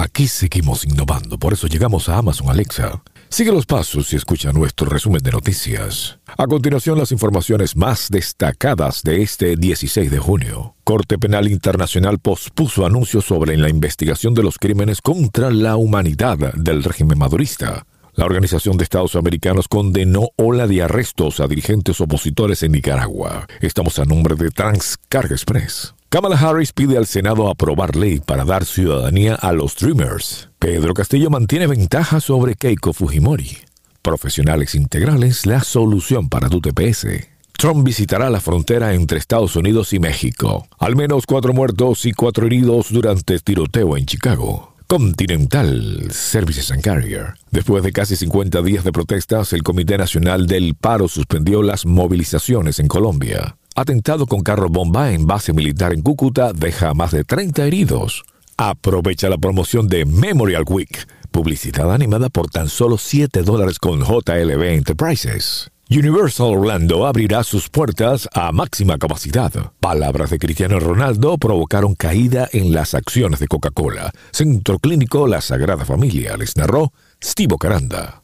aquí seguimos innovando, por eso llegamos a Amazon Alexa. Sigue los pasos y escucha nuestro resumen de noticias. A continuación, las informaciones más destacadas de este 16 de junio. Corte Penal Internacional pospuso anuncios sobre la investigación de los crímenes contra la humanidad del régimen madurista. La Organización de Estados Americanos condenó ola de arrestos a dirigentes opositores en Nicaragua. Estamos a nombre de Transcarga Express. Kamala Harris pide al Senado aprobar ley para dar ciudadanía a los Dreamers. Pedro Castillo mantiene ventaja sobre Keiko Fujimori. Profesionales integrales, la solución para tu TPS. Trump visitará la frontera entre Estados Unidos y México. Al menos cuatro muertos y cuatro heridos durante tiroteo en Chicago. Continental Services and Carrier. Después de casi 50 días de protestas, el Comité Nacional del Paro suspendió las movilizaciones en Colombia. Atentado con carro bomba en base militar en Cúcuta deja más de 30 heridos. Aprovecha la promoción de Memorial Week. Publicidad animada por tan solo 7 dólares con JLB Enterprises. Universal Orlando abrirá sus puertas a máxima capacidad. Palabras de Cristiano Ronaldo provocaron caída en las acciones de Coca-Cola. Centro Clínico La Sagrada Familia les narró Steve Caranda.